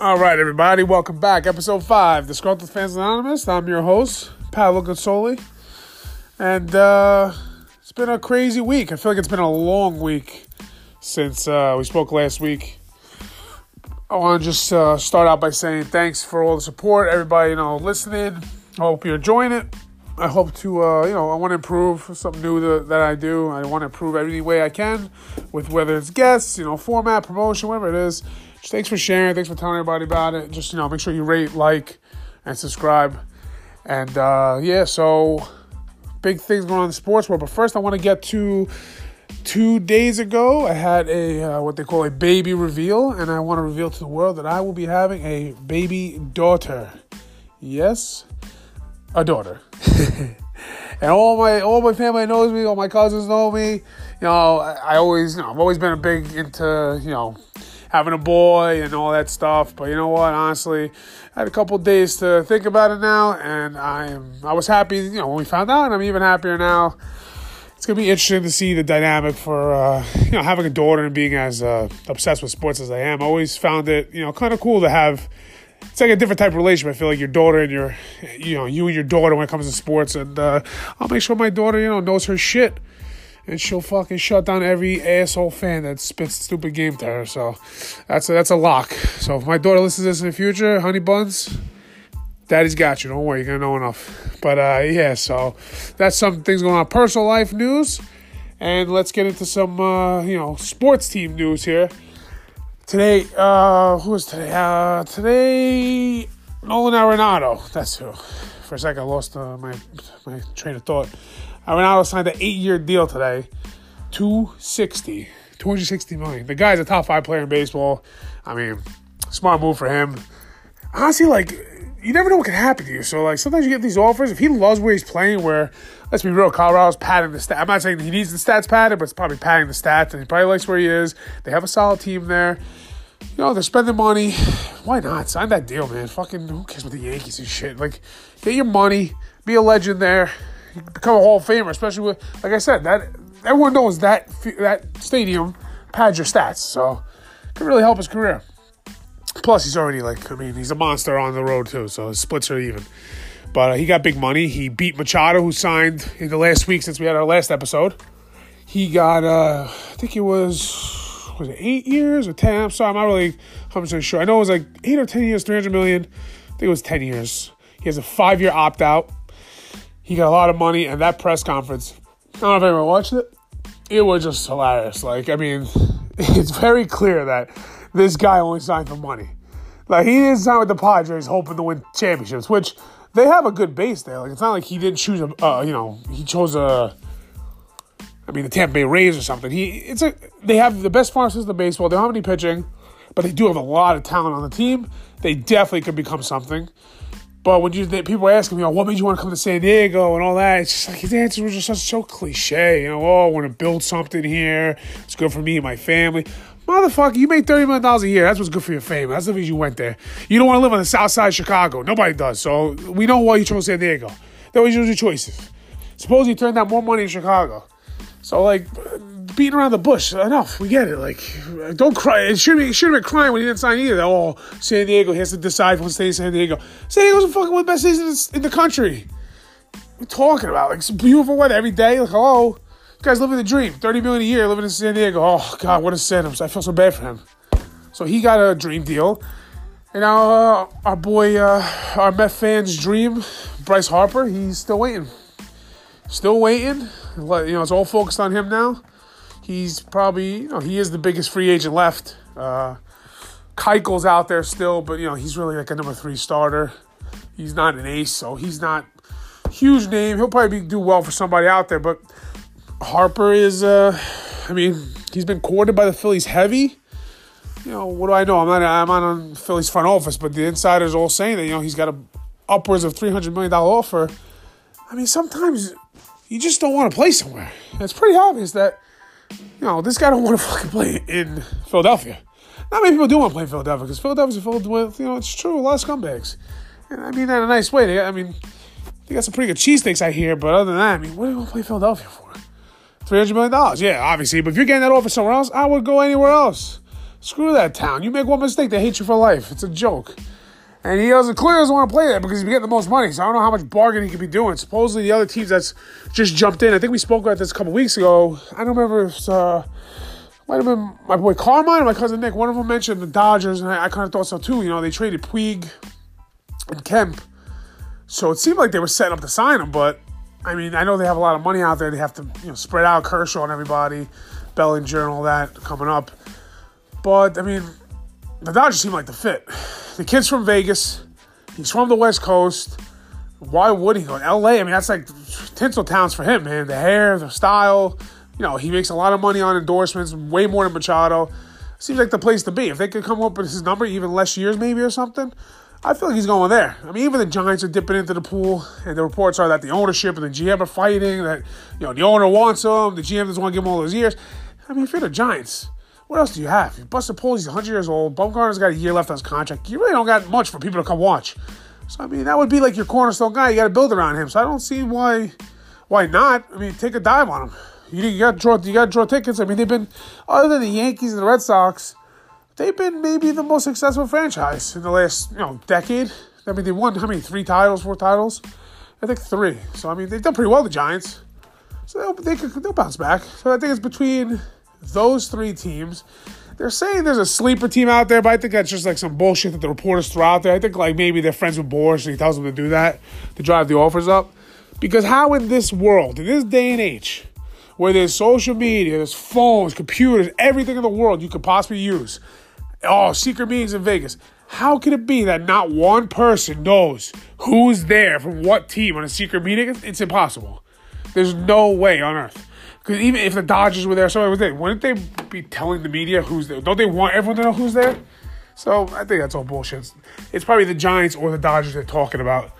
All right, everybody, welcome back. Episode 5, the Disgruntled Fans Anonymous. I'm your host, Paolo Consoli. And uh, it's been a crazy week. I feel like it's been a long week since uh, we spoke last week. I want to just uh, start out by saying thanks for all the support, everybody, you know, listening. I hope you're enjoying it. I hope to, uh, you know, I want to improve something new that, that I do. I want to improve every way I can with whether it's guests, you know, format, promotion, whatever it is. Thanks for sharing. Thanks for telling everybody about it. Just, you know, make sure you rate, like, and subscribe. And, uh, yeah, so big things going on in the sports world. But first, I want to get to two days ago. I had a, uh, what they call a baby reveal. And I want to reveal to the world that I will be having a baby daughter. Yes, a daughter. and all my all my family knows me, all my cousins know me. You know, I, I, always, you know, I've always been a big into, you know, having a boy and all that stuff. But you know what? Honestly, I had a couple days to think about it now, and I am I was happy, you know, when we found out, and I'm even happier now. It's gonna be interesting to see the dynamic for uh, you know having a daughter and being as uh, obsessed with sports as I am. I always found it you know kind of cool to have it's like a different type of relationship. I feel like your daughter and your, you know, you and your daughter when it comes to sports. And uh, I'll make sure my daughter, you know, knows her shit. And she'll fucking shut down every asshole fan that spits stupid game to her. So that's a, that's a lock. So if my daughter listens to this in the future, honey buns, daddy's got you. Don't worry, you're gonna know enough. But uh, yeah, so that's some things going on. Personal life news, and let's get into some uh, you know sports team news here. Today, uh, who was today? Uh, today, Nolan Arenado. That's who. For a second, I lost uh, my my train of thought. Arenado signed an eight-year deal today, 260, 260 million. The guy's a top five player in baseball. I mean, smart move for him. Honestly, like you never know what can happen to you. So like sometimes you get these offers. If he loves where he's playing, where let's be real, Colorado's padding the stats. I'm not saying he needs the stats padded, but it's probably padding the stats, and he probably likes where he is. They have a solid team there. You know, they're spending money. Why not? Sign that deal, man. Fucking who cares with the Yankees and shit? Like, get your money, be a legend there, become a Hall of Famer, especially with like I said, that everyone knows that that stadium pads your stats. So it could really help his career. Plus, he's already like, I mean, he's a monster on the road too, so his splits are even. But uh, he got big money. He beat Machado, who signed in the last week since we had our last episode. He got, uh, I think it was, was it eight years or 10? I'm sorry, I'm not really 100% sure. I know it was like eight or 10 years, 300 million. I think it was 10 years. He has a five year opt out. He got a lot of money, and that press conference, I don't know if anyone watched it. It was just hilarious. Like, I mean, it's very clear that this guy only signed for money. Like, he didn't sign with the Padres hoping to win championships, which they have a good base there. Like it's not like he didn't choose a, uh, you know, he chose a. I mean, the Tampa Bay Rays or something. He it's a they have the best farm system in baseball. They don't have any pitching, but they do have a lot of talent on the team. They definitely could become something. But when you people asking me, what made you want to come to San Diego and all that, it's just like his answers were just so cliche. You know, oh, I want to build something here. It's good for me and my family. Motherfucker, you make $30 million a year. That's what's good for your family. That's the reason you went there. You don't want to live on the south side of Chicago. Nobody does. So we know why you chose San Diego. That was your choices. Suppose you turned out more money in Chicago. So, like, beating around the bush, enough. We get it. Like, don't cry. It should be should have been crying when he didn't sign either. Oh, San Diego, he has to decide to stay in San Diego. San Diego's fucking one the best cities in the country. Are talking about? Like, beautiful weather every day. Like, hello guy's living the dream. 30 million a year living in San Diego. Oh God, what a sin. I feel so bad for him. So he got a dream deal. And now uh, our boy, uh, our Met fans' dream, Bryce Harper, he's still waiting. Still waiting. You know, it's all focused on him now. He's probably, you know, he is the biggest free agent left. Uh, Keuchel's out there still, but you know, he's really like a number three starter. He's not an ace, so he's not huge name. He'll probably be, do well for somebody out there, but Harper is, uh, I mean, he's been courted by the Phillies heavy. You know, what do I know? I'm not, I'm not on Phillies front office, but the insiders all saying that, you know, he's got a upwards of $300 million offer. I mean, sometimes you just don't want to play somewhere. It's pretty obvious that, you know, this guy don't want to fucking play in Philadelphia. Not many people do want to play in Philadelphia because Philadelphia's filled with, you know, it's true, a lot of scumbags. And I mean that in a nice way. They, I mean, they got some pretty good cheesesteaks I hear, but other than that, I mean, what do you want to play Philadelphia for? $300 million. Yeah, obviously. But if you're getting that offer somewhere else, I would go anywhere else. Screw that town. You make one mistake, they hate you for life. It's a joke. And he doesn't clearly doesn't want to play that because he's getting the most money. So I don't know how much bargaining he could be doing. Supposedly the other teams that's just jumped in. I think we spoke about this a couple weeks ago. I don't remember if uh, might have been my boy Carmine or my cousin Nick. One of them mentioned the Dodgers, and I, I kind of thought so too. You know, they traded Puig and Kemp, so it seemed like they were setting up to sign him. But I mean, I know they have a lot of money out there. They have to you know spread out Kershaw and everybody, Bellinger and all that coming up. But I mean, the Dodgers seem like the fit. The kid's from Vegas. He's from the West Coast. Why would he go to LA? I mean, that's like tinsel towns for him, man. The hair, the style. You know, he makes a lot of money on endorsements, way more than Machado. Seems like the place to be. If they could come up with his number, even less years maybe or something, I feel like he's going there. I mean, even the Giants are dipping into the pool, and the reports are that the ownership and the GM are fighting. That you know the owner wants him, the GM doesn't want to give him all those years. I mean, if you're the Giants, what else do you have? You Buster Posey's 100 years old. Bumgarner's got a year left on his contract. You really don't got much for people to come watch. So I mean, that would be like your cornerstone guy. You got to build around him. So I don't see why, why not. I mean, take a dive on him. You, you got to draw. You got to draw tickets. I mean, they've been other than the Yankees and the Red Sox, they've been maybe the most successful franchise in the last you know decade. I mean, they won how many? Three titles, four titles. I think three. So I mean, they've done pretty well. The Giants. So they'll, they could, they'll bounce back. So I think it's between those three teams. They're saying there's a sleeper team out there, but I think that's just like some bullshit that the reporters throw out there. I think like maybe they're friends with Boras and he tells them to do that to drive the offers up. Because how in this world, in this day and age, where there's social media, there's phones, computers, everything in the world you could possibly use, oh, secret meetings in Vegas. How can it be that not one person knows who's there from what team on a secret meeting? It's impossible. There's no way on earth. Because even if the Dodgers were there, so was there, wouldn't they be telling the media who's there? Don't they want everyone to know who's there? So I think that's all bullshit. It's probably the Giants or the Dodgers they're talking about.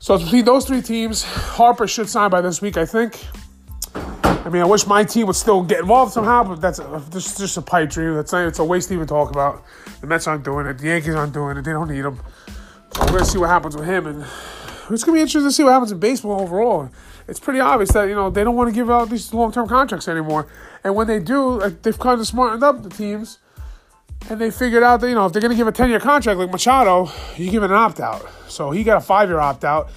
So between those three teams. Harper should sign by this week, I think. I mean, I wish my team would still get involved somehow, but that's uh, just, just a pipe dream. That's uh, it's a waste to even talk about. The Mets aren't doing it. The Yankees aren't doing it. They don't need him. So we're gonna see what happens with him, and it's gonna be interesting to see what happens in baseball overall it's pretty obvious that you know they don't want to give out these long term contracts anymore. And when they do, they've kind of smartened up the teams, and they figured out that you know if they're going to give a ten year contract like Machado, you give it an opt out. So he got a five year opt out.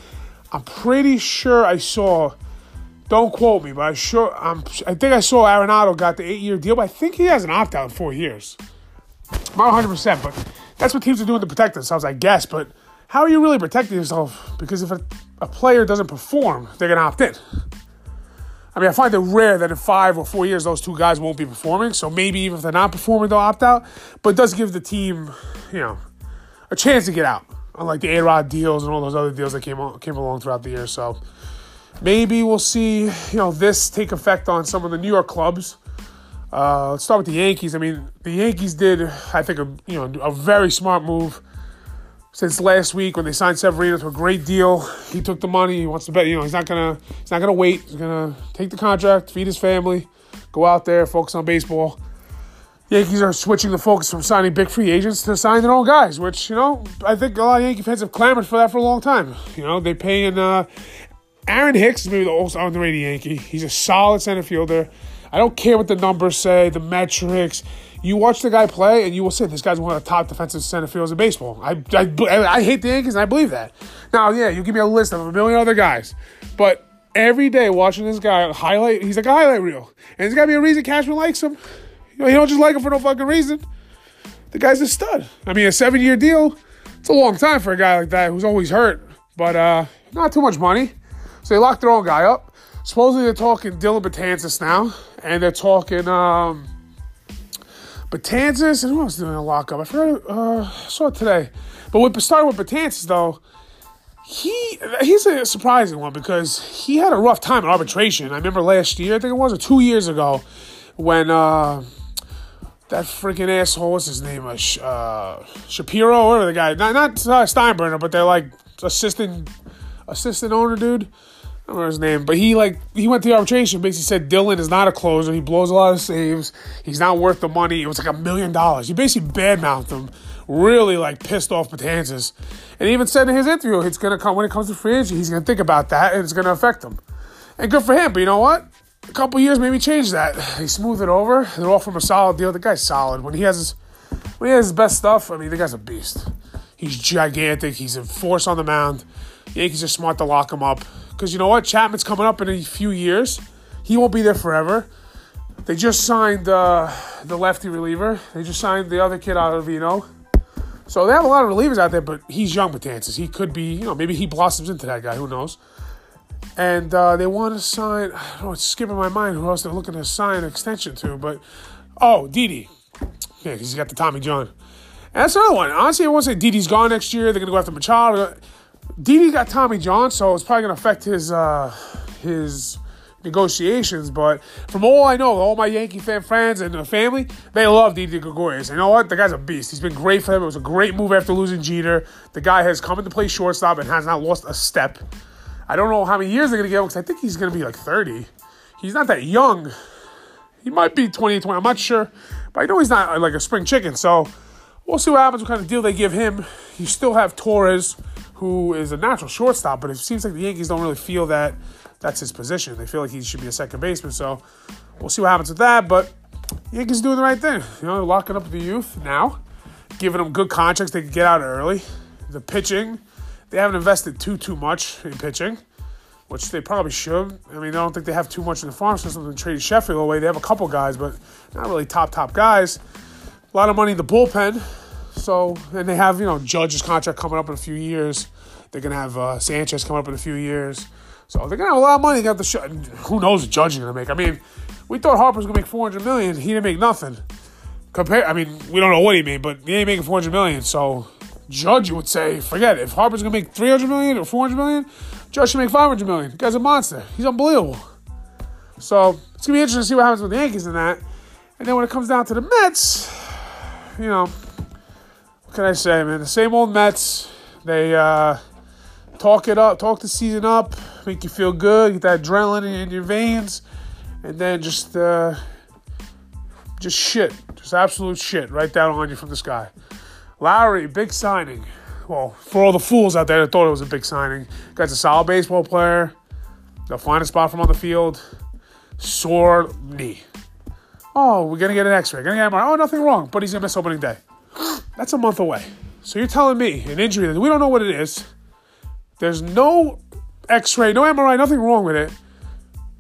I'm pretty sure I saw. Don't quote me, but I sure I'm. I think I saw Arenado got the eight year deal, but I think he has an opt out in four years. Not 100, percent but that's what teams are doing to protect themselves, I guess. But how are you really protecting yourself? Because if a a player doesn't perform, they're going to opt in. I mean, I find it rare that in five or four years those two guys won't be performing. So maybe even if they're not performing, they'll opt out. But it does give the team, you know, a chance to get out. Unlike the A Rod deals and all those other deals that came on, came along throughout the year. So maybe we'll see, you know, this take effect on some of the New York clubs. Uh, let's start with the Yankees. I mean, the Yankees did, I think, a you know, a very smart move since last week when they signed Severino to a great deal. He took the money. He wants to bet. You know, he's not gonna. He's not gonna wait. He's gonna take the contract, feed his family, go out there, focus on baseball. Yankees are switching the focus from signing big free agents to signing their own guys, which you know I think a lot of Yankee fans have clamored for that for a long time. You know, they paying uh, Aaron Hicks is maybe the most underrated Yankee. He's a solid center fielder. I don't care what the numbers say, the metrics. You watch the guy play, and you will say this guy's one of the top defensive center fielders in baseball. I, I, I hate the Yankees, and I believe that. Now, yeah, you give me a list of a million other guys, but every day watching this guy highlight, he's like a highlight reel, and there's got to be a reason Cashman likes him. You know, he don't just like him for no fucking reason. The guy's a stud. I mean, a seven-year deal. It's a long time for a guy like that who's always hurt, but uh, not too much money. So they locked their own guy up. Supposedly they're talking Dellin Betances now, and they're talking. Um, Betances, and who else doing a lockup? I forgot. Uh, I saw it today. But with starting with Betances though, he he's a surprising one because he had a rough time in arbitration. I remember last year, I think it was, or two years ago, when uh, that freaking asshole, what's his name, uh, uh Shapiro, or the guy, not not Steinbrenner, but they're like assistant assistant owner dude don't remember his name, but he like he went to arbitration. Basically said Dellin is not a closer. He blows a lot of saves. He's not worth the money. It was like a million dollars. He basically badmouthed him. Really like pissed off Betances, and he even said in his interview, it's gonna come when it comes to free agency. He's gonna think about that, and it's gonna affect him. And good for him. But you know what? A couple years maybe change that. He smoothed it over. They're all from a solid deal. The guy's solid. When he has his when he has his best stuff, I mean, the guy's a beast. He's gigantic. He's a force on the mound. Yankees are smart to lock him up because you know what? Chapman's coming up in a few years. He won't be there forever. They just signed uh, the lefty reliever. They just signed the other kid Ottavino. So they have a lot of relievers out there, but he's young Betances. He could be, you know, maybe he blossoms into that guy. Who knows? And uh, they want to sign. I don't know. It's skipping my mind who else they're looking to sign an extension to, but oh, Didi. Yeah, he's got the Tommy John. And that's another one. Honestly, I won't say Didi's gone next year. They're gonna go after Machado. Didi got Tommy John, so it's probably gonna affect his uh, his negotiations. But from all I know, all my Yankee fan friends and the family, they love Didi Gregorius. You know what? The guy's a beast. He's been great for them. It was a great move after losing Jeter. The guy has come into play shortstop and has not lost a step. I don't know how many years they're going to give him because I think he's going to be like 30. He's not that young. He might be 20, 20. I'm not sure. But I know he's not uh, like a spring chicken. So we'll see what happens, what kind of deal they give him. You still have Torres, who is a natural shortstop, but it seems like the Yankees don't really feel that that's his position. They feel like he should be a second baseman. So we'll see what happens with that. But Yankees doing the right thing. You know, locking up the youth now, giving them good contracts they can get out early. The pitching they haven't invested too too much in pitching, which they probably should. I mean, I don't think they have too much in the farm system to trade Sheffield away. They have a couple guys, but not really top top guys. A lot of money in the bullpen. So, and they have you know Judge's contract coming up in a few years. They're gonna have uh, Sanchez coming up in a few years. So they're gonna have a lot of money. Got the sh- who knows what Judge is gonna make? I mean, we thought Harper's gonna make four hundred million. He didn't make nothing. Compare. I mean, we don't know what he made, but he ain't making four hundred million. So Judge would say, forget it. If Harper's gonna make 300 million or 400 million, Judge should make 500 million. The guy's a monster. He's unbelievable. So it's gonna be interesting to see what happens with the Yankees in that. And then when it comes down to the Mets, you know, what can I say, man? The same old Mets. They uh, talk it up, talk the season up, make you feel good, get that adrenaline in your veins, and then just uh, just shit, just absolute shit right down on you from the sky. Lowrie, big signing. Well, for all the fools out there that thought it was a big signing, guy's a solid baseball player. Find a spot from on the field. Sore knee. Oh, we're gonna get an X-ray. Gonna get MRI. Oh, nothing wrong, but he's gonna miss opening day. That's a month away. So you're telling me an injury that we don't know what it is. There's no X-ray, no MRI, nothing wrong with it,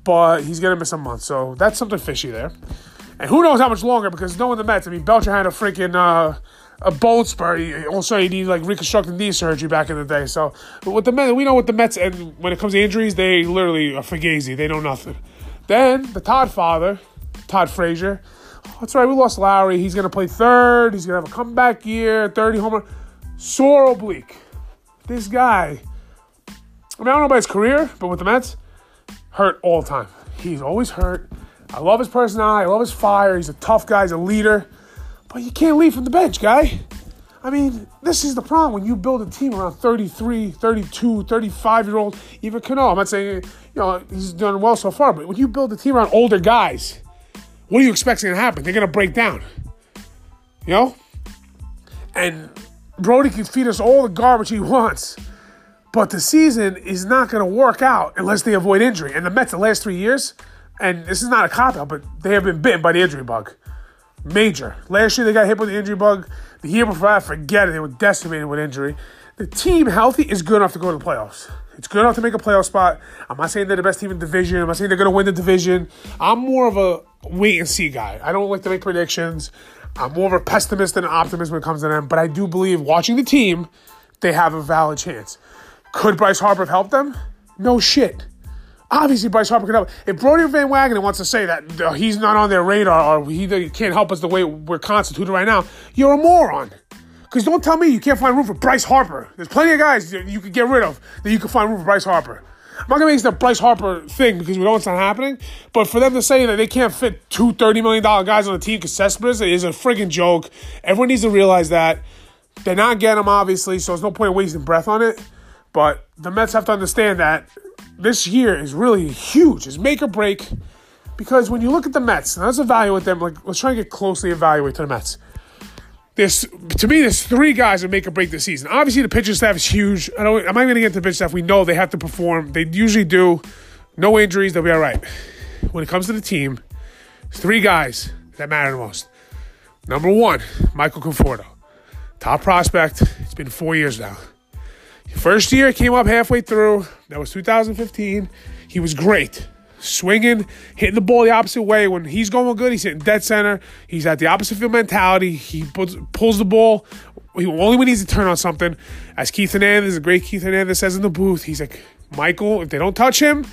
but he's gonna miss a month. So that's something fishy there. And who knows how much longer? Because knowing the Mets, I mean, Belcher had a freaking uh, a bone spur. Also, he needed like reconstructive knee surgery back in the day. So, but with the Mets, we know what the Mets and when it comes to injuries, they literally are fugazi. They know nothing. Then the Todd father, Todd Frazier. That's right, we lost Lowrie. He's gonna play third. He's gonna have a comeback year, 30 homer. Sore oblique. This guy. I mean, I don't know about his career, but with the Mets, hurt all the time. He's always hurt. I love his personality. I love his fire. He's a tough guy. He's a leader. But you can't leave from the bench, guy. I mean, this is the problem when you build a team around 33, 32, 35 year old, even Cano. I'm not saying, you know, he's done well so far, but when you build a team around older guys, what do you expect is going to happen? They're going to break down. You know? And Brodie can feed us all the garbage he wants, but the season is not going to work out unless they avoid injury. And the Mets, the last three years, and this is not a cop out, but they have been bitten by the injury bug. Major. Last year they got hit with the injury bug. The year before that, forget it. They were decimated with injury. The team healthy is good enough to go to the playoffs. It's good enough to make a playoff spot. I'm not saying they're the best team in the division. I'm not saying they're going to win the division. I'm more of a wait and see guy. I don't like to make predictions. I'm more of a pessimist than an optimist when it comes to them. But I do believe watching the team, they have a valid chance. Could Bryce Harper helped them? No shit. Obviously, Bryce Harper can help. If Brodie Van Wagenen wants to say that uh, he's not on their radar or he can't help us the way we're constituted right now, you're a moron. Because don't tell me you can't find room for Bryce Harper. There's plenty of guys you could get rid of that you can find room for Bryce Harper. I'm not to make the Bryce Harper thing because we know it's not happening. But for them to say that they can't fit two $30 million guys on the team because Cespedes is a friggin' joke. Everyone needs to realize that. They're not getting them, obviously, so there's no point in wasting breath on it. But the Mets have to understand that this year is really huge. It's make or break. Because when you look at the Mets, and let's evaluate them. Like, let's try and get closely evaluate to the Mets. There's to me, there's three guys that make or break the season. Obviously, the pitching staff is huge. I don't. I'm not going to get to the pitching staff. We know they have to perform. They usually do. No injuries, they'll be all right. When it comes to the team, three guys that matter the most. Number one, Michael Conforto. Top prospect. It's been four years now. First year, came up halfway through. That was 2015. He was great. Swinging, hitting the ball the opposite way. When he's going good, he's hitting dead center. He's at the opposite field mentality. He puts, pulls the ball he only when he needs to turn on something. As Keith Hernandez, the great Keith Hernandez says in the booth, he's like, Michael, if they don't touch him,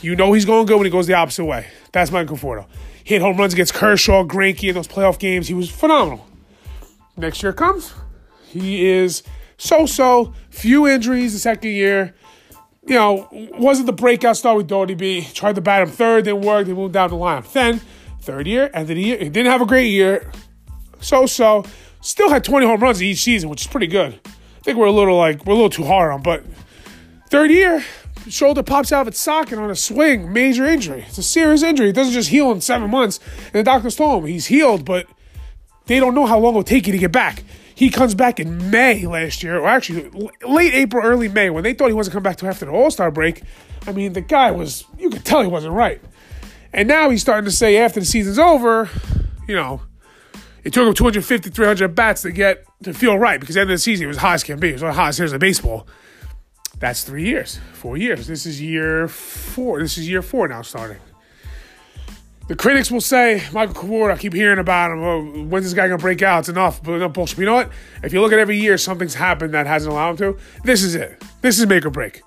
you know he's going good when he goes the opposite way. That's Michael Conforto. Hit home runs against Kershaw, Greinke in those playoff games. He was phenomenal. Next year comes, he is so-so, few injuries the second year. You know, wasn't the breakout star with thought he'd. Tried to bat him third, didn't work. They moved down the line. Then, third year, end of the year, he didn't have a great year. So-so. Still had 20 home runs each season, which is pretty good. I think we're a little like we're a little too hard on, but third year, shoulder pops out of its socket on a swing, major injury. It's a serious injury. It doesn't just heal in seven months. And the doctors told him he's healed, but they don't know how long it'll take you to get back. He comes back in May last year, or actually late April, early May, when they thought he wasn't coming back to after the All Star break. I mean, the guy was, you could tell he wasn't right. And now he's starting to say after the season's over, you know, it took him 250, 300 bats to get to feel right because at the end of the season, he was hot as can be. He was the hottest hitters in baseball. That's three years, four years. This is year four. This is year four now starting. The critics will say, Michael Conforto, I keep hearing about him. Oh, when's this guy going to break out? It's enough. But enough bullshit. You know what? If you look at every year, something's happened that hasn't allowed him to. This is it. This is make or break.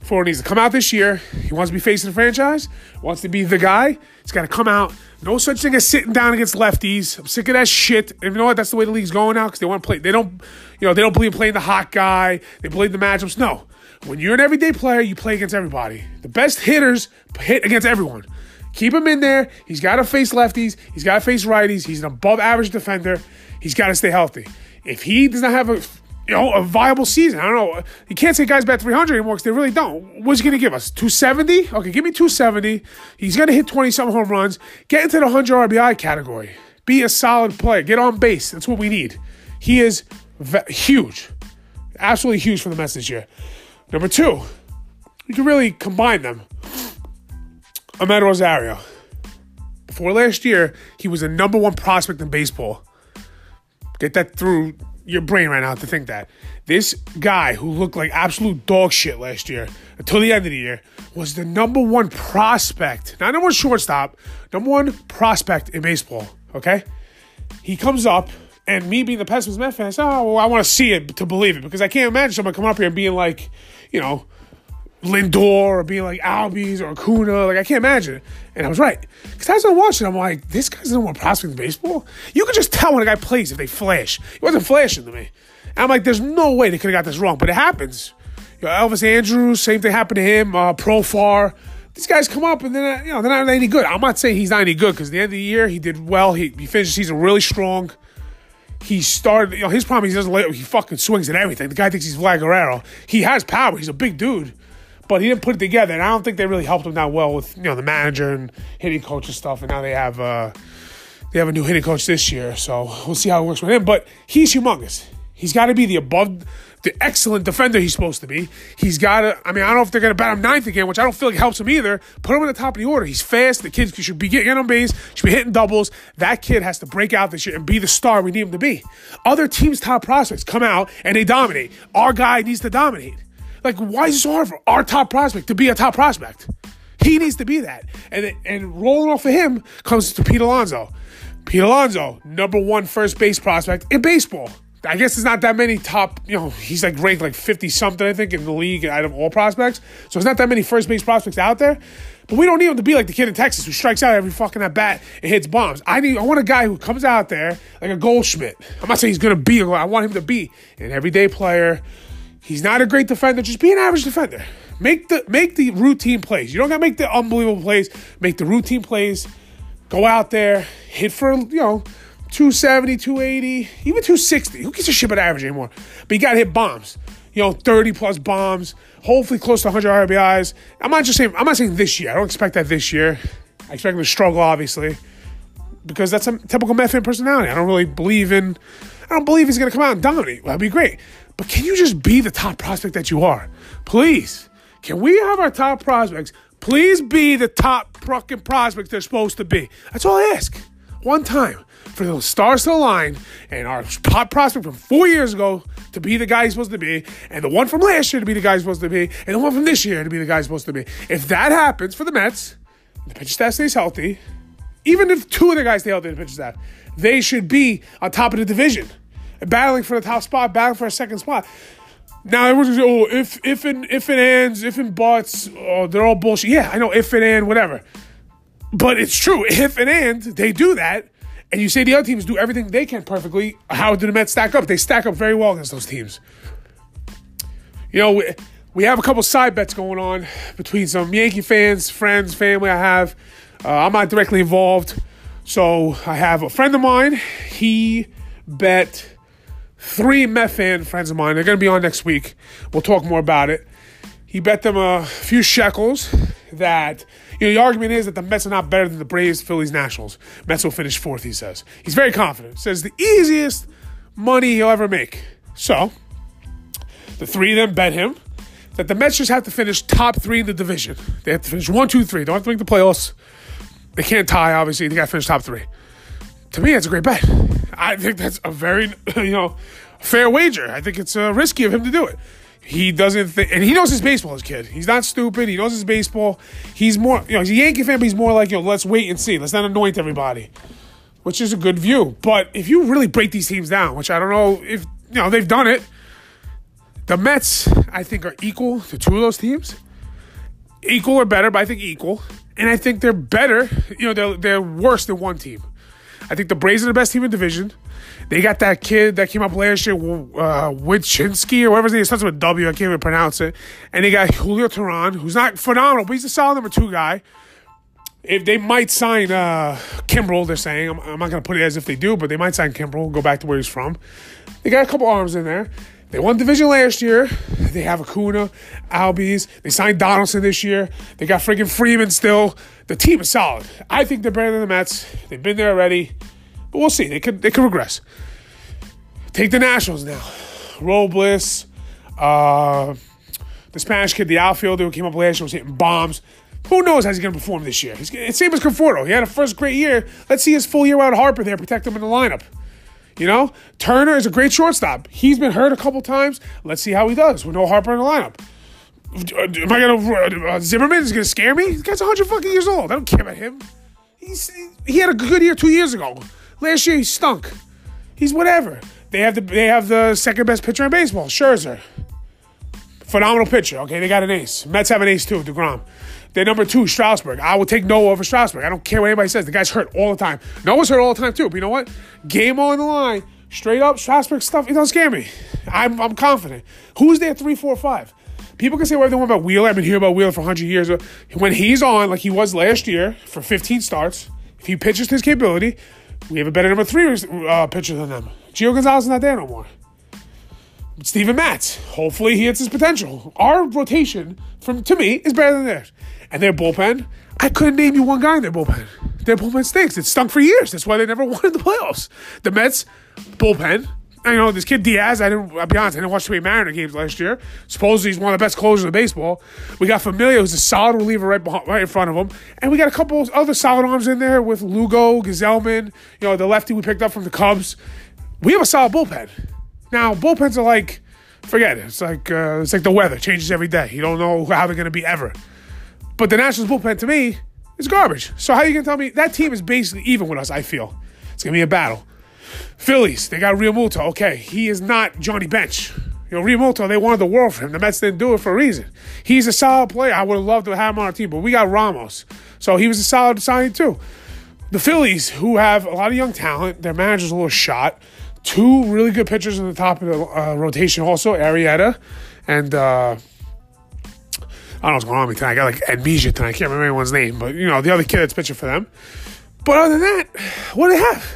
Ford needs to come out this year. He wants to be facing the franchise, wants to be the guy. He's got to come out. No such thing as sitting down against lefties. I'm sick of that shit. And you know what? That's the way the league's going now because they want to play. They don't, you know, they don't believe in playing the hot guy. They believe the matchups. No. When you're an everyday player, you play against everybody. The best hitters hit against everyone. Keep him in there. He's got to face lefties. He's got to face righties. He's an above average defender. He's got to stay healthy. If he does not have a you know, a viable season. I don't know. You can't say guys bat 300 anymore because they really don't. What's he going to give us? 270? Okay, give me 270. He's going to hit 20 some home runs. Get into the 100 RBI category. Be a solid player. Get on base. That's what we need. He is huge. Absolutely huge for the Mets this year. Number two, you can really combine them. Amed Rosario. Before last year, he was the number one prospect in baseball. Get that through your brain right now to think that this guy who looked like absolute dog shit last year until the end of the year was the number one prospect, not number one shortstop, number one prospect in baseball. Okay, he comes up. And me being the pessimist Met fan, I say, oh, well, I want to see it to believe it because I can't imagine someone coming up here and being like, you know, Lindor or being like Albies or Acuna. Like, I can't imagine. And I was right. Because as I was watching, I'm like, this guy's the one prospect in baseball? You can just tell when a guy plays if they flash. He wasn't flashing to me. And I'm like, there's no way they could have got this wrong. But it happens. You know, Elvis Andrus, same thing happened to him. Uh, Profar. These guys come up and not, you know, they're not any good. I'm not saying he's not any good because at the end of the year, he did well. He, he finished the season really strong. He started, you know, his problem is he doesn't let, he fucking swings at everything. The guy thinks he's Vlad Guerrero. He has power. He's a big dude but he didn't put it together. And I don't think they really helped him that well with you know the manager and hitting coach and stuff. And now they have uh, they have a new hitting coach this year, so we'll see how it works with him. But he's humongous. He's got to be the above, the excellent defender he's supposed to be. He's got to. I mean, I don't know if they're going to bat him ninth again, which I don't feel like helps him either. Put him in the top of the order. He's fast. The kid should be getting on base. Should be hitting doubles. That kid has to break out this year and be the star we need him to be. Other teams' top prospects come out and they dominate. Our guy needs to dominate. Like, why is it so hard for our top prospect to be a top prospect? He needs to be that. And and rolling off of him comes to Pete Alonso. Pete Alonso, number one first base prospect in baseball. I guess there's not that many top, you know, he's like ranked like 50 something, I think, in the league out of all prospects. So there's not that many first base prospects out there. But we don't need him to be like the kid in Texas who strikes out every fucking at bat and hits bombs. I need I want a guy who comes out there like a Goldschmidt. I'm not saying he's gonna be, I want him to be an everyday player He's not a great defender. Just be an average defender. Make the make the routine plays. You don't gotta make the unbelievable plays. Make the routine plays. Go out there, hit for you know 270, 280, even 260. Who gives a shit about average anymore? But you gotta hit bombs. You know, 30 plus bombs. Hopefully close to 100 RBIs. I'm not just saying. I'm not saying this year. I don't expect that this year. I expect him to struggle, obviously, because that's a typical Met fan personality. I don't really believe in. I don't believe he's gonna come out and dominate. That'd be great. But can you just be the top prospect that you are? Please. Can we have our top prospects? Please be the top fucking prospects they're supposed to be. That's all I ask. one time for the stars to align and our top prospect from four years ago to be the guy he's supposed to be, and the one from last year to be the guy he's supposed to be, and the one from this year to be the guy he's supposed to be. If that happens for the Mets, the pitcher staff stays healthy, even if two of the guys stay healthy in the pitcher staff, they should be on top of the division, battling for the top spot, battling for a second spot. Now everyone's gonna say, "Oh, if if and if and ands, if and buts, oh, they're all bullshit." Yeah, I know if and and whatever, but it's true. If and and they do that, and you say the other teams do everything they can perfectly, how do the Mets stack up? They stack up very well against those teams. You know, we, we have a couple side bets going on between some Yankee fans, friends, family I have. Uh, I'm not directly involved. So I have a friend of mine. He bet three Met fan friends of mine. They're going to be on next week. We'll talk more about it. He bet them a few shekels that you know, the argument is that the Mets are not better than the Braves, Phillies, Nationals. Mets will finish fourth, he says. He's very confident. Says the easiest money he'll ever make. So, the three of them bet him that the Mets just have to finish top three in the division. They have to finish one, two, three. Don't have to make the playoffs. They can't tie, obviously. They got to finish top three. To me, that's a great bet. I think that's a very, you know, fair wager. I think it's uh, risky of him to do it. He doesn't think, and he knows his baseball. His kid, he's not stupid. He knows his baseball. He's more, you know, he's a Yankee fan, but he's more like, you know, let's wait and see. Let's not anoint everybody, which is a good view. But if you really break these teams down, which I don't know if you know, they've done it. The Mets, I think, are equal to two of those teams. Equal or better, but I think equal. And I think they're better. You know, they're they're worse than one team. I think the Braves are the best team in the division. They got that kid that came up last year, uh, Wichinski or whatever his name is, starts with W. I can't even pronounce it. And they got Julio Teheran, who's not phenomenal, but he's a solid number two guy. If they might sign uh, Kimbrel, they're saying. I'm, I'm not going to put it as if they do, but they might sign Kimbrel, and go back to where he's from. They got a couple arms in there. They won division last year. They have Acuna, Albies. They signed Donaldson this year. They got freaking Freeman still. The team is solid. I think they're better than the Mets. They've been there already. But we'll see. They could they could regress. Take the Nationals now. Robles, uh, the Spanish kid, the outfielder who came up last year was hitting bombs. Who knows how he's going to perform this year? He's, same as Conforto. He had a first great year. Let's see his full year without Harper there, protect him in the lineup. You know, Turner is a great shortstop. He's been hurt a couple times. Let's see how he does with no Harper in the lineup. Am I gonna uh, Zimmerman is gonna scare me? This guy's 100 fucking years old. I don't care about him. He's he had a good year two years ago. Last year he stunk. He's whatever. They have the they have the second best pitcher in baseball, Scherzer. Phenomenal pitcher. Okay, they got an ace. Mets have an ace too, Degrom. They're number two, Strasburg. I will take Noah over Strasburg. I don't care what anybody says. The guy's hurt all the time. Noah's hurt all the time too. But you know what? Game on the line. Straight up, Strasburg stuff. It doesn't scare me. I'm I'm confident. Who's there? Three, four, five. People can say whatever they want about Wheeler. I've been hearing about Wheeler for 100 years. When he's on, like he was last year, for 15 starts, if he pitches his capability, we have a better number three uh, pitcher than them. Gio Gonzalez is not there no more. Steven Matz, hopefully he hits his potential. Our rotation, from to me, is better than theirs. And their bullpen, I couldn't name you one guy in their bullpen. Their bullpen stinks. It stunk for years. That's why they never won in the playoffs. The Mets bullpen. I know this kid Diaz. I didn't. I'll be honest. I didn't watch too many Mariner games last year. Supposedly he's one of the best closers in baseball. We got Familia, who's a solid reliever right behind, right in front of him, and we got a couple other solid arms in there with Lugo, Gsellman. You know the lefty we picked up from the Cubs. We have a solid bullpen. Now bullpens are like, forget it. It's like uh, it's like the weather changes every day. You don't know how they're going to be ever. But the Nationals bullpen to me is garbage. So how are you gonna tell me that team is basically even with us? I feel it's gonna be a battle. Phillies, they got Realmuto. Okay, he is not Johnny Bench. You know, Realmuto, they wanted the world for him. The Mets didn't do it for a reason. He's a solid player. I would have loved to have him on our team, but we got Ramos. So he was a solid signing too. The Phillies, who have a lot of young talent, their manager's a little shot. Two really good pitchers in the top of the uh, rotation, also Arrieta and uh, I don't know what's going on with me tonight. I got like amnesia tonight. I can't remember anyone's name, but you know, the other kid that's pitching for them. But other than that, what do they have?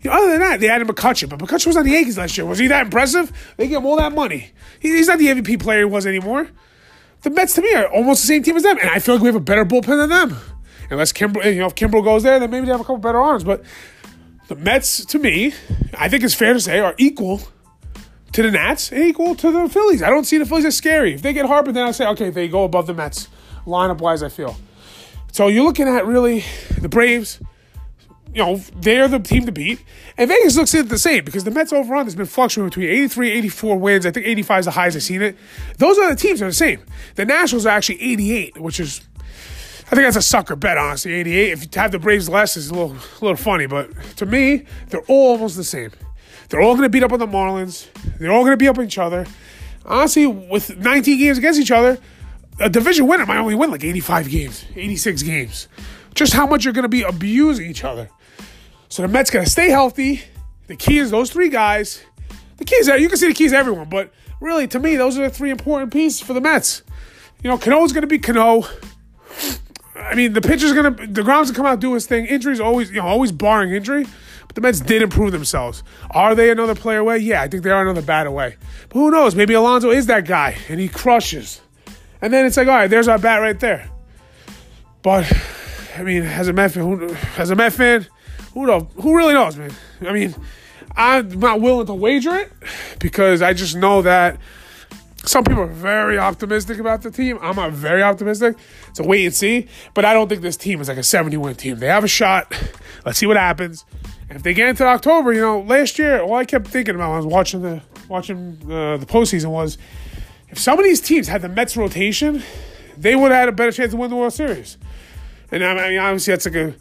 You know, other than that, they added McCutchen, but McCutchen was on the Yankees last year. Was he that impressive? They gave him all that money. He's not the MVP player he was anymore. The Mets to me are almost the same team as them, and I feel like we have a better bullpen than them. Unless Kimbrel, you know, if Kimbrel goes there, then maybe they have a couple better arms. But the Mets, to me, I think it's fair to say, are equal to the Nats and equal to the Phillies. I don't see the Phillies as scary. If they get Harper, then I say, okay, they go above the Mets lineup wise, I feel. So you're looking at really the Braves, you know, they're the team to beat. And Vegas looks at the same because the Mets over on has been fluctuating between 83 84 wins. I think 85 is the highest I've seen it. Those are the teams that are the same. The Nationals are actually 88, which is, I think that's a sucker bet, honestly. 88. If you have the Braves less, it's a little, a little funny. But to me, they're all almost the same. They're all going to beat up on the Marlins. They're all going to beat up each other. Honestly, with 19 games against each other, a division winner might only win like 85 games, 86 games. Just how much you're going to be abusing each other. So the Mets got to stay healthy. The key is those three guys. The key is that you can see the keys everyone, but really to me, those are the three important pieces for the Mets. You know, Cano's going to be Cano. I mean, the pitcher's ground's going to come out do his thing. Injuries always, you know, always barring injury. But the Mets did improve themselves. Are they another player away? Yeah, I think they are another bat away. But who knows? Maybe Alonso is that guy and he crushes. And then it's like, all right, there's our bat right there. But I mean, as a Met fan, who, as a Met fan, who knows? Who really knows, man? I mean, I'm not willing to wager it because I just know that some people are very optimistic about the team. I'm not very optimistic. It's a wait and see. But I don't think this team is like a 70 win team. They have a shot. Let's see what happens. And if they get into October, you know, last year, all I kept thinking about when I was watching the watching uh, the postseason was if some of these teams had the Mets rotation, they would have had a better chance to win the World Series. And I mean, obviously, that's like a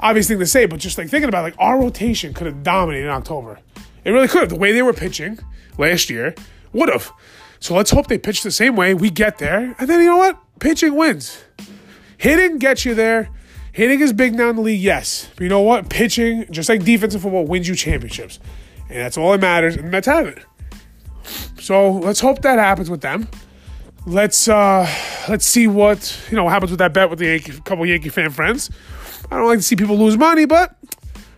obvious thing to say, but just like thinking about like our rotation could have dominated in October. It really could have. The way they were pitching last year would have. So let's hope they pitch the same way. We get there, and then you know what? Pitching wins. Hitting gets you there. Hitting is big now in the league, yes. But you know what? Pitching, just like defensive football, wins you championships. And that's all that matters, and Mets have it. So let's hope that happens with them. Let's uh let's see what you know happens with that bet with the Yankee, couple Yankee fan friends. I don't like to see people lose money, but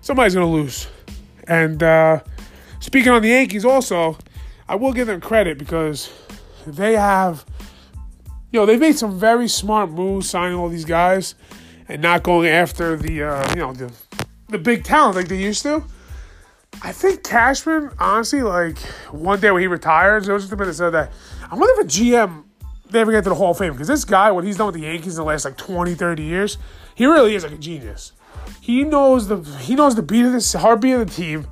somebody's to lose. And uh, speaking on the Yankees, also, I will give them credit because they have, you know, they've made some very smart moves signing all these guys and not going after the, uh, you know, the, the big talent like they used to. I think Cashman, honestly, like one day when he retires, there was just a minute said that. I wonder if a GM they ever get to the Hall of Fame because this guy, what he's done with the Yankees in the last like 20, 30 years, he really is like a genius. He knows the he knows the beat of this heartbeat of the team,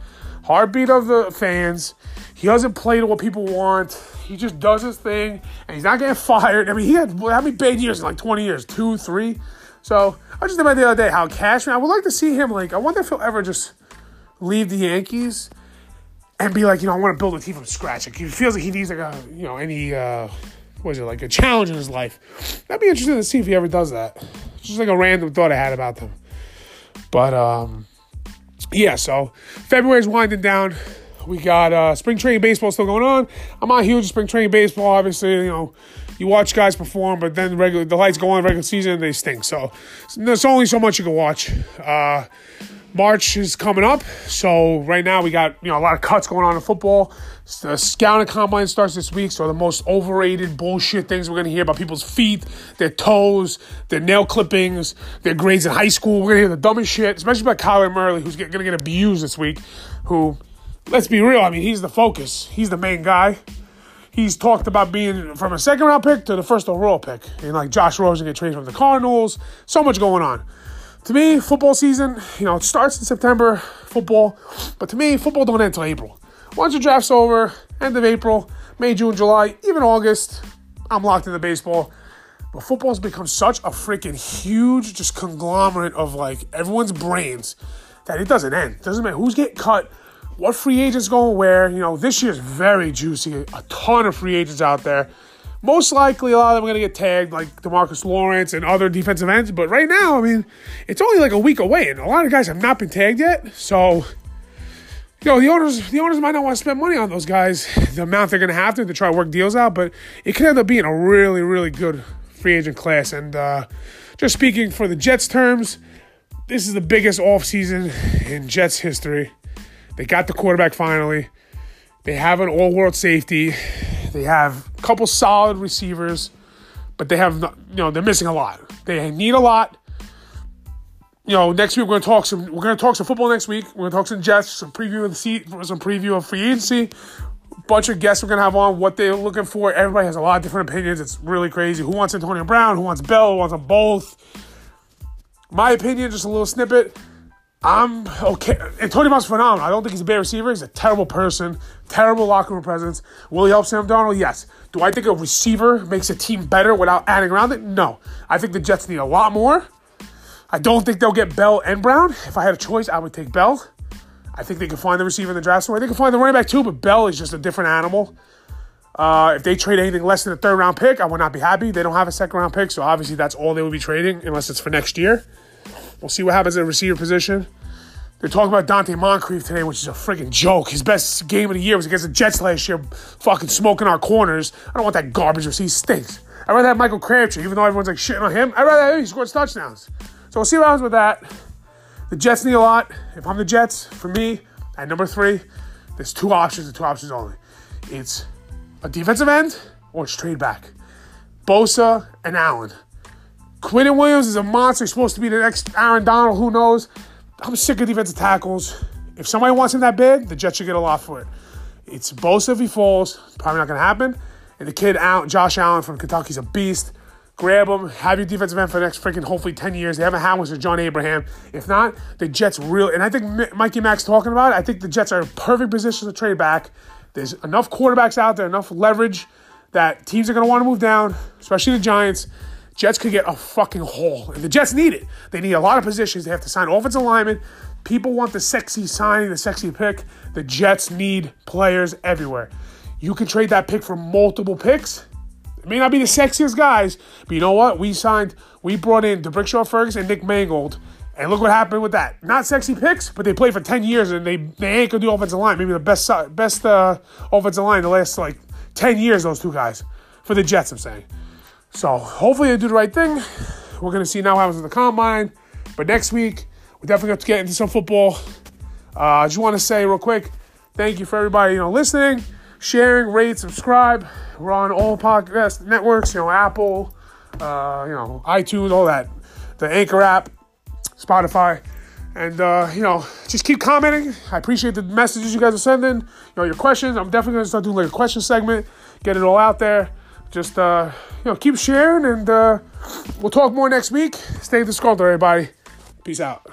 heartbeat of the fans. He doesn't play to what people want. He just does his thing, and he's not getting fired. I mean, he had how many bad years like 20 years? Two, three. So I just about the other day how Cashman. I would like to see him like. I wonder if he'll ever just leave the Yankees and be like, you know, I want to build a team from scratch. Like he feels like he needs like a, you know, any. uh was it like a challenge in his life? That'd be interesting to see if he ever does that. Just like a random thought I had about them. But um, yeah. So February's winding down. We got uh, spring training baseball still going on. I'm not huge spring training baseball. Obviously, you know, you watch guys perform, but then regular the lights go on regular season and they stink. So there's only so much you can watch. Uh, March is coming up, so right now we got you know a lot of cuts going on in football. The uh, scouting combine starts this week, so the most overrated bullshit things we're gonna hear about people's feet, their toes, their nail clippings, their grades in high school. We're gonna hear the dumbest shit, especially about Kyler Murray, who's gonna get abused this week. Who, let's be real, I mean he's the focus, he's the main guy. He's talked about being from a second round pick to the first overall pick, and like Josh Rosen get traded from the Cardinals. So much going on to me, football season, you know, it starts in September, football, but to me, football don't end until April. Once the draft's over, end of April, May, June, July, even August, I'm locked into baseball. But football's become such a freaking huge, just conglomerate of like everyone's brains that it doesn't end. Doesn't matter who's getting cut, what free agents going where. You know, this year's very juicy. A ton of free agents out there. Most likely, a lot of them are going to get tagged, like Demarcus Lawrence and other defensive ends. But right now, I mean, it's only like a week away, and a lot of guys have not been tagged yet. So, you know, the owners, the owners might not want to spend money on those guys, the amount they're going to have to to try to work deals out. But it could end up being a really, really good free agent class. And uh, just speaking for the Jets terms, this is the biggest offseason in Jets history. They got the quarterback finally. They have an all-world safety. They have a couple solid receivers, but they have you know they're missing a lot. They need a lot. You know, next week we're gonna talk some. We're gonna talk some football next week. We're gonna talk some Jets, some preview of the seat, some preview of free agency. Bunch of guests we're gonna have on what they're looking for. Everybody has a lot of different opinions. It's really crazy. Who wants Antonio Brown? Who wants Bell? Who wants them both? My opinion, just a little snippet. I'm okay. And Tony Brown's phenomenal. I don't think he's a bad receiver. He's a terrible person, terrible locker room presence. Will he help Sam Darnold? Yes. Do I think a receiver makes a team better without adding around it? No. I think the Jets need a lot more. I don't think they'll get Bell and Brown. If I had a choice, I would take Bell. I think they can find the receiver in the draft somewhere. They can find the running back too, but Bell is just a different animal. Uh, if they trade anything less than a third round pick, I would not be happy. They don't have a second round pick, so obviously that's all they would be trading unless it's for next year. We'll see what happens at the receiver position. They're talking about Donte Moncrief today, which is a freaking joke. His best game of the year was against the Jets last year, fucking smoking our corners. I don't want that garbage receiver. He stinks. I'd rather have Michael Crabtree, even though everyone's like shitting on him. I'd rather have him. He scores touchdowns. So we'll see what happens with that. The Jets need a lot. If I'm the Jets, for me, at number three, there's two options and two options only. It's a defensive end or it's trade back. Bosa and Allen. Quinnen Williams is a monster. He's supposed to be the next Aaron Donald. Who knows? I'm sick of defensive tackles. If somebody wants him that bad, the Jets should get a lot for it. It's Bosa if he falls. Probably not going to happen. And the kid, out, Josh Allen from Kentucky's a beast. Grab him. Have your defensive end for the next freaking hopefully 10 years. They haven't had one since John Abraham. If not, the Jets real. And I think Mikey Mack's talking about it. I think the Jets are in perfect position to trade back. There's enough quarterbacks out there, enough leverage that teams are going to want to move down, especially the Giants. Jets could get a fucking haul. And the Jets need it. They need a lot of positions. They have to sign offensive linemen. People want the sexy signing, the sexy pick. The Jets need players everywhere. You can trade that pick for multiple picks. It may not be the sexiest guys, but you know what? We signed, we brought in D'Brickashaw Ferguson and Nick Mangold. And look what happened with that. Not sexy picks, but they played for 10 years and they, they ain't gonna do offensive line. Maybe the best best uh, offensive line the last like 10 years, those two guys. For the Jets, I'm saying. So hopefully they do the right thing. We're gonna see now what happens in the combine. But next week, we're definitely going to get into some football. Uh, I just want to say real quick, thank you for everybody you know listening, sharing, rate, subscribe. We're on all podcast networks, you know, Apple, uh, you know, iTunes, all that, the Anchor app, Spotify. And, uh, you know, just keep commenting. I appreciate the messages you guys are sending. You know, your questions. I'm definitely going to start doing like a question segment, get it all out there just uh, you know keep sharing and uh, we'll talk more next week. Stay the skull, everybody. Peace out.